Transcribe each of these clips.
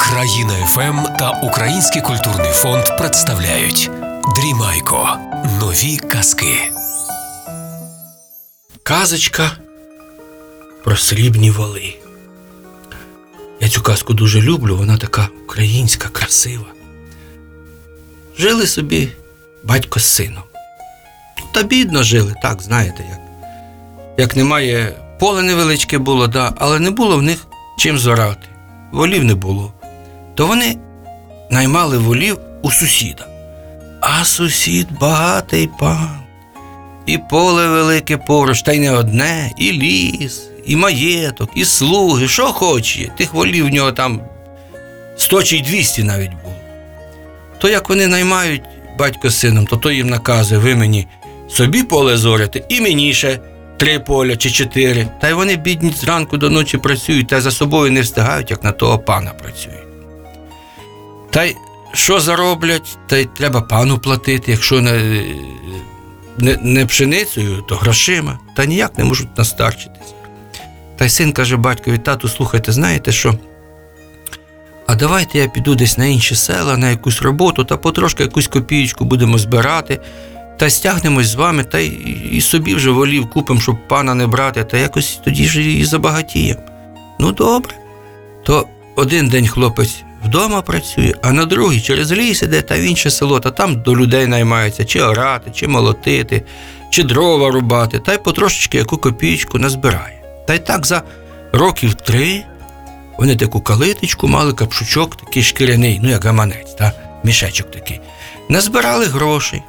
Країна FM та Український культурний фонд представляють Дрімайко. Нові казки. Казочка про срібні воли. Я цю казку дуже люблю, вона така українська, красива. Жили собі батько з сином. Та бідно жили, так, знаєте, як. Як немає, поле невеличке було, да, але не було в них чим зорати. Волів не було. То вони наймали волів у сусіда. А сусід багатий пан. І поле велике поруч, та й не одне, і ліс, і маєток, і слуги, що хоче. Тих волів в нього там сто чи двісті навіть було. То як вони наймають батько з сином, то той їм наказує, ви мені собі поле зорите, і мені ще три поля чи чотири. Та й вони, бідні, зранку до ночі працюють, та за собою не встигають, як на того пана працюють. Та й що зароблять, та й треба пану платити, якщо не, не, не пшеницею, то грошима, та ніяк не можуть настарчитись. Та й син каже батькові, тату, слухайте, знаєте що? А давайте я піду десь на інші села, на якусь роботу, та потрошки якусь копієчку будемо збирати, та стягнемось з вами, та й і собі вже волів купимо, щоб пана не брати, та якось тоді ж і забагатіємо. Ну, добре. То один день хлопець вдома працює, а на другий через ліс іде та в інше село, та там до людей наймаються, чи орати, чи молотити, чи дрова рубати, та й потрошечки яку копійку назбирає. Та й так за років три вони таку калиточку мали капшучок, такий шкіряний, ну як гаманець, та мішечок такий. Назбирали грошей,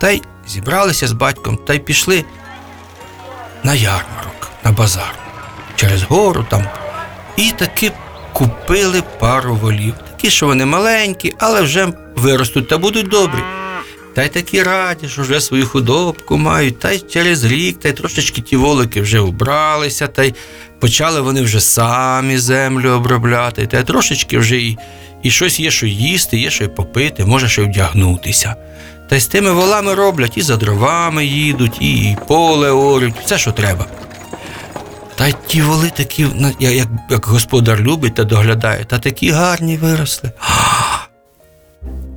та й зібралися з батьком, та й пішли на ярмарок, на базар, через гору там. І таки купили пару волів. Такі, що вони маленькі, але вже виростуть та будуть добрі. Та й такі раді, що вже свою худобку мають, та й через рік, та й трошечки ті волики вже убралися, та й почали вони вже самі землю обробляти, та й трошечки вже і, і щось є, що їсти, є що й попити, може ще й вдягнутися. Та й з тими волами роблять, і за дровами їдуть, і поле орють, все, що треба. Та й ті воли такі, як, як господар любить та доглядає, та такі гарні виросли.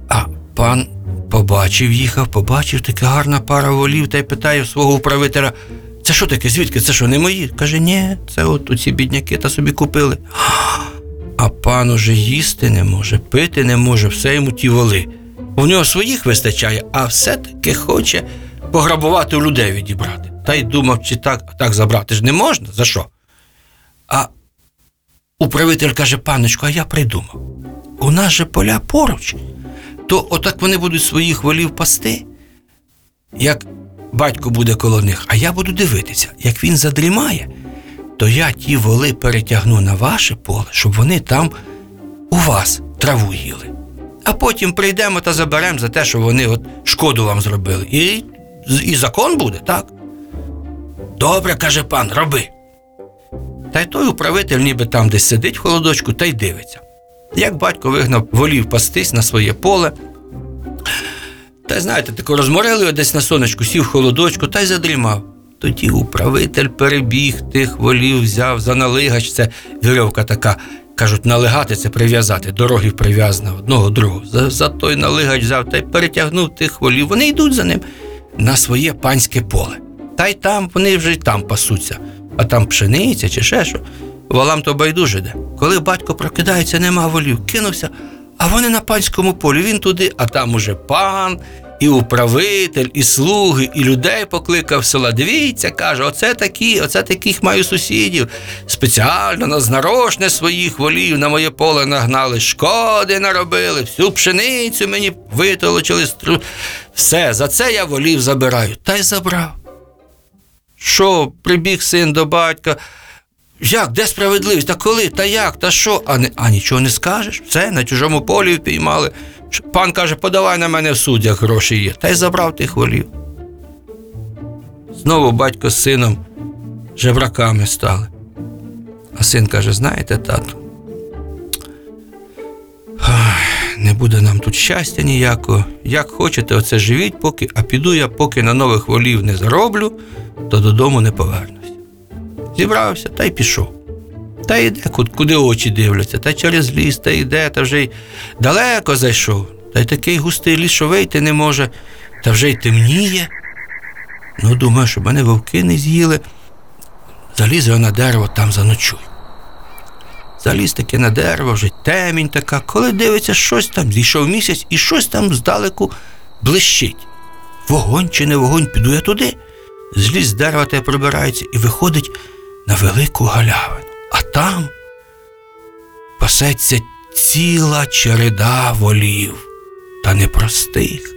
А пан побачив, їхав, побачив така гарна пара волів та й питає свого управителя: це що таке? Звідки? Це що, не мої? Каже, ні, це от оці бідняки та собі купили. А пан уже їсти не може, пити не може, все йому ті воли. У нього своїх вистачає, а все-таки хоче пограбувати у людей відібрати. Та й думав, чи так, так забрати ж не можна? За що? А управитель каже, паночку, а я придумав. У нас же поля поруч, то отак вони будуть своїх волів пасти, як батько буде коло них, а я буду дивитися, як він задрімає, то я ті воли перетягну на ваше поле, щоб вони там у вас траву їли. А потім прийдемо та заберемо за те, що вони от шкоду вам зробили. І, і закон буде, так? Добре, каже пан, роби. Та й той управитель ніби там десь сидить в холодочку та й дивиться. Як батько вигнав волів пастись на своє поле. Та й знаєте, тако розморили його десь на сонечку, сів в холодочку та й задрімав. Тоді управитель перебіг тих волів, взяв за налигач, це вірьовка така. Кажуть, налигати це прив'язати, дорогів прив'язана одного другого. За, за той налигач взяв та й перетягнув тих волів. Вони йдуть за ним на своє панське поле. Та й там вони вже й там пасуться, а там пшениця чи ще що. Волам то байдуже де. Коли батько прокидається, нема волів, кинувся, а вони на панському полі. Він туди, а там уже пан, і управитель, і слуги, і людей покликав села. Дивіться, каже, оце такі, оце таких маю сусідів. Спеціально на знарошне своїх волів на моє поле нагнали, шкоди наробили, всю пшеницю мені витолочили. стру- Все, за це я волів забираю. Та й забрав. Що, прибіг син до батька. Як, де справедливість? Та коли? Та як? Та що? А, не, а нічого не скажеш? Все, на чужому полі впіймали. Пан каже, подавай на мене в суд, як гроші є. Та й забрав тих волів. Знову батько з сином жебраками стали. А син каже: знаєте, тату, не буде нам тут щастя ніякого. Як хочете, оце живіть поки, а піду я, поки на нових волів не зароблю, то додому не повернусь. Зібрався та й пішов. Та йде, куди очі дивляться, та через ліс, та йде, та вже й далеко зайшов. Та й такий густий ліс, що вийти не може, та вже й темніє. Ну, думаю, щоб мене вовки не з'їли. Заліз я на дерево, там заночую. Заліз таки на дерево, вже темінь така, коли дивиться, щось там, зійшов місяць і щось там здалеку блищить. Вогонь чи не вогонь, піду я туди. Зліз з дерева та й пробирається і виходить на велику галявину. А там пасеться ціла череда волів, та не простих,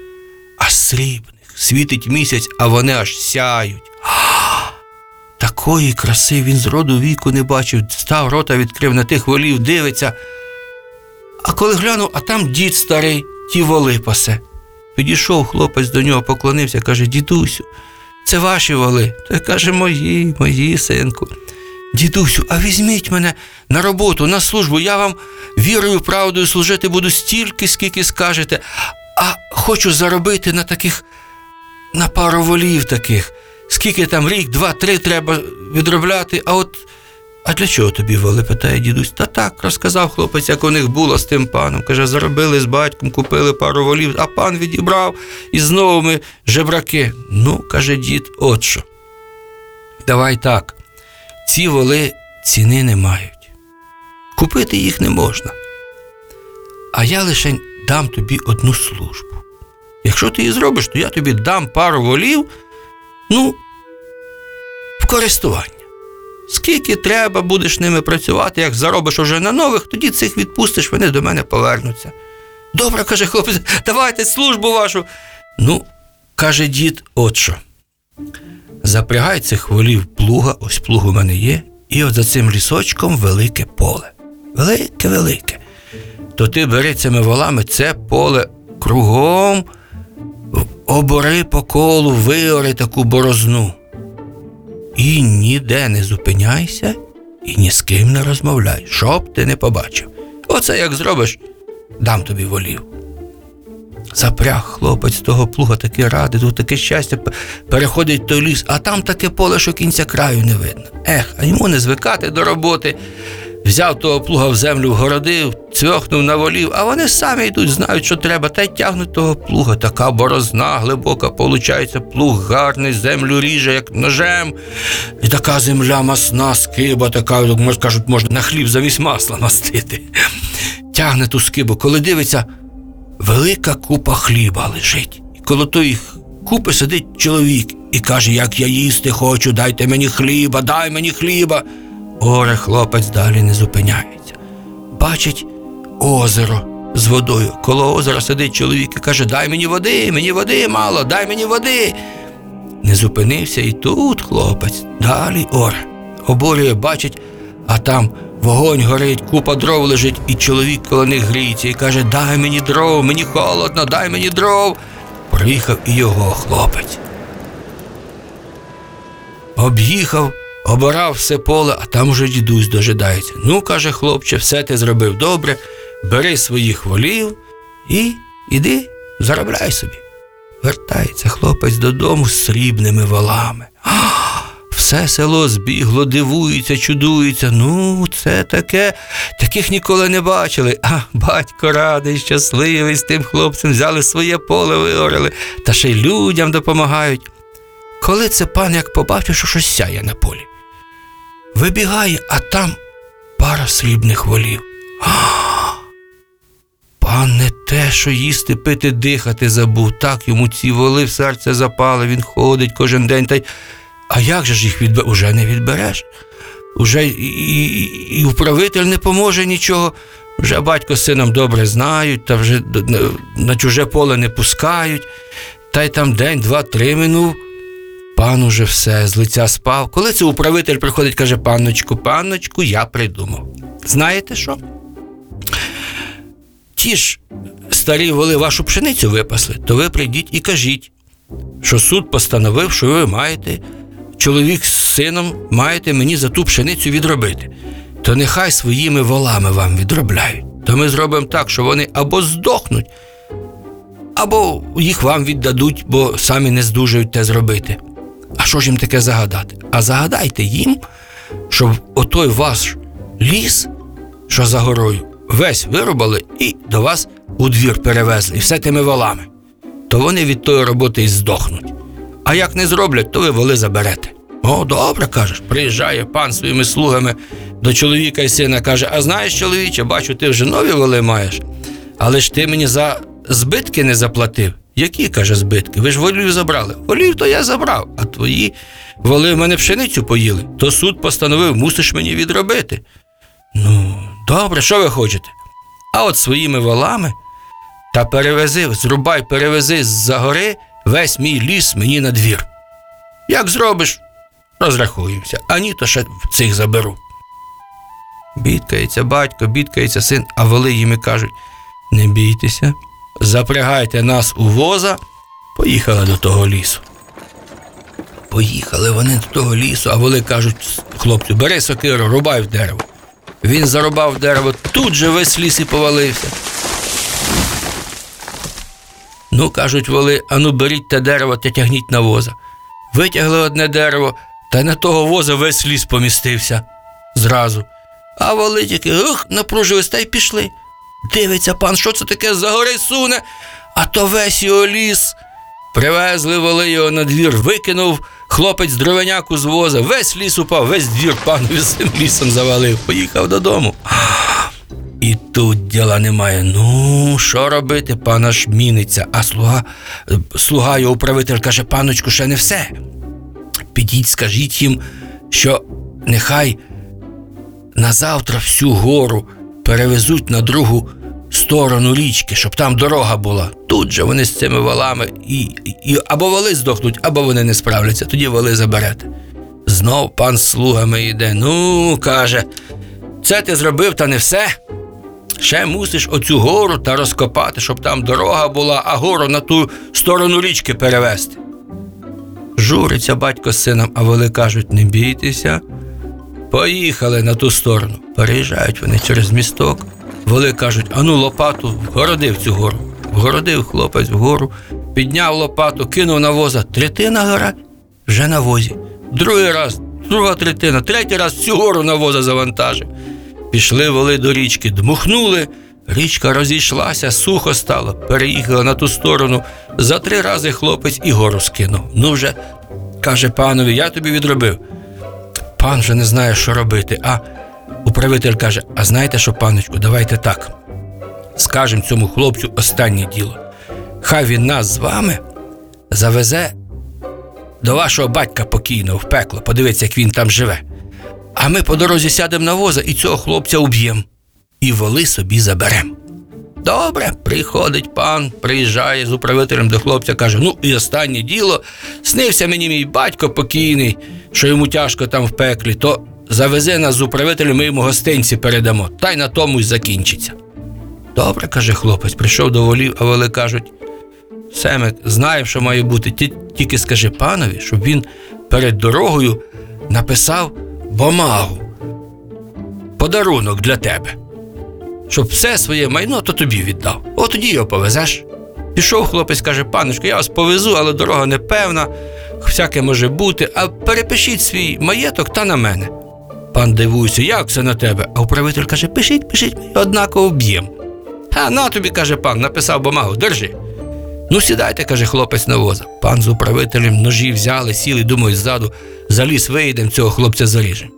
а срібних. Світить місяць, а вони аж сяють. Такої краси він з роду віку не бачив, став рота відкрив на тих волів, дивиться. А коли глянув, а там дід старий, ті воли пасе. Підійшов хлопець до нього, поклонився, каже: Дідусю, це ваші воли. Той каже, мої, мої, синку. Дідусю, а візьміть мене на роботу, на службу, я вам вірою, правдою служити буду стільки, скільки скажете, а хочу заробити на таких, на пару волів таких. Скільки там рік, два, три треба відробляти, а от. А для чого тобі воли? питає дідусь. Та так, розказав хлопець, як у них було з тим паном. Каже, заробили з батьком, купили пару волів, а пан відібрав і знову ми жебраки. Ну, каже дід, от що. Давай так. Ці воли ціни не мають. Купити їх не можна. А я лише дам тобі одну службу. Якщо ти її зробиш, то я тобі дам пару волів, ну, в користування. Скільки треба будеш ними працювати, як заробиш уже на нових, тоді цих відпустиш, вони до мене повернуться. Добре, каже хлопець, давайте службу вашу. Ну, каже дід, от що. Запрягай цих волів плуга, ось плуг у мене є, і от за цим лісочком велике поле. Велике, велике. То ти бери цими волами це поле кругом, обори по колу, виори таку борозну. І ніде не зупиняйся і ні з ким не розмовляй, щоб ти не побачив. Оце як зробиш, дам тобі волів. Запряг хлопець того плуга таке ради, тут таке щастя переходить той ліс, а там таке поле, що кінця краю не видно. Ех, а йому не звикати до роботи. Взяв того плуга в землю вгородив, цьохнув на волів, а вони самі йдуть, знають, що треба, та й тягнуть того плуга. Така борозна глибока, получається, плуг гарний, землю ріже, як ножем. І така земля масна, скиба, така, може, кажуть, можна на хліб замість масла мастити. Тягне ту скибу, коли дивиться, велика купа хліба лежить. І коло тої купи сидить чоловік і каже, як я їсти хочу, дайте мені хліба, дай мені хліба. Оре хлопець далі не зупиняється. Бачить озеро з водою. Коло озера сидить чоловік і каже, дай мені води, мені води мало, дай мені води. Не зупинився і тут хлопець, далі оре. Оборює, бачить, а там вогонь горить, купа дров лежить, і чоловік коло них гріється і каже: Дай мені дров, мені холодно, дай мені дров. Приїхав і його хлопець. Об'їхав, обирав все поле, а там уже дідусь дожидається. Ну, каже хлопче, все ти зробив добре, бери своїх волів і іди, заробляй собі. Вертається хлопець додому з срібними волами. Все село збігло, дивується, чудується. Ну, це таке, таких ніколи не бачили. А батько радий, щасливий з тим хлопцем взяли своє поле, виорали, та ще й людям допомагають. Коли це пан як побачив, що щось сяє на полі. Вибігає, а там пара срібних волів. Пан не те, що їсти, пити, дихати забув. Так йому ці воли в серце запали, він ходить кожен день та й. А як же ж їх відбереш? Уже не відбереш. Уже і, і, і управитель не поможе нічого. Вже батько з сином добре знають, та вже на- чуже поле не пускають. Та й там день, два, три минув. Пан уже все з лиця спав. Коли це управитель приходить, каже: панночку, панночку, я придумав. Знаєте що? Ті ж старі воли вашу пшеницю випасли, то ви прийдіть і кажіть, що суд постановив, що ви маєте, чоловік з сином маєте мені за ту пшеницю відробити. То нехай своїми волами вам відробляють. То ми зробимо так, що вони або здохнуть, або їх вам віддадуть, бо самі не здужають те зробити. А що ж їм таке загадати? А загадайте їм, щоб отой ваш ліс, що за горою, весь вирубали і до вас у двір перевезли, і все тими волами. То вони від тої роботи і здохнуть. А як не зроблять, то ви воли заберете. О, добре, кажеш, приїжджає пан своїми слугами до чоловіка і сина каже: А знаєш, чоловіче, бачу, ти вже нові воли маєш. Але ж ти мені за збитки не заплатив. Які, каже, збитки? Ви ж волів забрали. Волів то я забрав, а твої воли в мене пшеницю поїли. То суд постановив, мусиш мені відробити. Ну, добре, що ви хочете? А от своїми волами та перевези, зрубай, перевези з-за гори весь мій ліс мені на двір. Як зробиш, розрахуємося, а ні, то ще цих заберу. Бідкається батько, бідкається син, а воли їм і кажуть: не бійтеся, запрягайте нас у воза, поїхали до того лісу. Поїхали вони до того лісу, а воли кажуть хлопцю, бери сокиру, рубай в дерево. Він зарубав дерево, тут же весь ліс і повалився. Ну, кажуть воли, ану беріть те дерево та тягніть на воза. Витягли одне дерево, та на того воза весь ліс помістився зразу. А воли тільки ух, напружились та й пішли. Дивиться пан, що це таке за гори суне, а то весь його ліс. Привезли воли його на двір, викинув хлопець дровеняку з воза, весь ліс упав, весь двір панові з цим лісом завалив, поїхав додому. І тут діла немає. Ну, що робити, пана ж міниться, а слуга, слуга його управитель каже, паночку, ще не все. Підіть, скажіть їм, що нехай на завтра всю гору перевезуть на другу сторону річки, щоб там дорога була. Тут же вони з цими валами і, і або воли здохнуть, або вони не справляться, тоді воли заберете. Знов пан слугами йде. Ну, каже, це ти зробив, та не все. Ще мусиш оцю гору та розкопати, щоб там дорога була, а гору на ту сторону річки перевезти. Журиться батько з сином, а воли кажуть: не бійтеся. Поїхали на ту сторону. Переїжджають вони через місток. Воли кажуть, ану лопату, вгородив цю гору. Вгородив хлопець вгору, підняв лопату, кинув на воза. Третина гора вже на возі. Другий раз, друга третина, третій раз всю гору на воза завантажив. Пішли воли до річки, дмухнули. Річка розійшлася, сухо стало, переїхала на ту сторону. За три рази хлопець і гору скинув. Ну вже, каже панові, я тобі відробив. Пан вже не знає, що робити. А управитель каже: А знаєте що, паночку, давайте так. Скажемо цьому хлопцю останнє діло. Хай він нас з вами завезе до вашого батька покійного в пекло, подивиться, як він там живе. А ми по дорозі сядемо на воза і цього хлопця уб'ємо. І воли собі заберемо. Добре, приходить пан, приїжджає з управителем до хлопця, каже: ну і останнє діло, снився мені мій батько покійний, що йому тяжко там в пеклі, то завезе нас з управителем, ми йому гостинці передамо, та й на тому й закінчиться. Добре, каже хлопець, прийшов до волів, а воли кажуть: Семик, знаємо, що має бути, тільки скажи панові, щоб він перед дорогою написав бумагу, подарунок для тебе щоб все своє майно то тобі віддав. От тоді його повезеш. Пішов хлопець, каже, паночко, я вас повезу, але дорога непевна, всяке може бути, а перепишіть свій маєток та на мене. Пан дивується, як це на тебе? А управитель каже, пишіть, пишіть, ми однаково б'єм. А на тобі, каже пан, написав бумагу, держи. Ну, сідайте, каже хлопець на воза. Пан з управителем ножі взяли, сіли, думають, ззаду, за ліс виїдемо, цього хлопця заріжемо.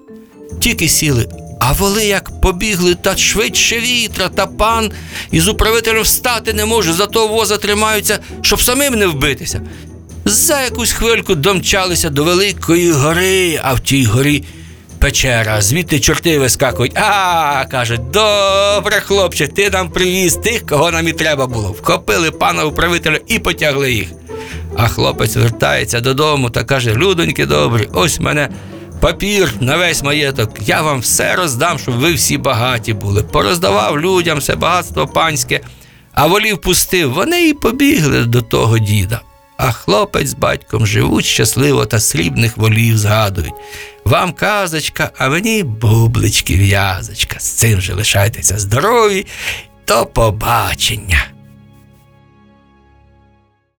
Тільки сіли, а воли як побігли та швидше вітра, та пан із управителем встати не може, зато воза тримаються, щоб самим не вбитися. За якусь хвильку домчалися до великої гори, а в тій горі печера, звідти чорти вискакують. А, кажуть, добре, хлопче, ти нам привіз тих, кого нам і треба було. Вхопили пана управителя і потягли їх. А хлопець вертається додому та каже: Людоньки добрі, ось мене папір на весь маєток. Я вам все роздам, щоб ви всі багаті були. Пороздавав людям все багатство панське, а волів пустив. Вони і побігли до того діда. А хлопець з батьком живуть щасливо та срібних волів згадують. Вам казочка, а мені бублички в'язочка. З цим же лишайтеся здорові. До побачення.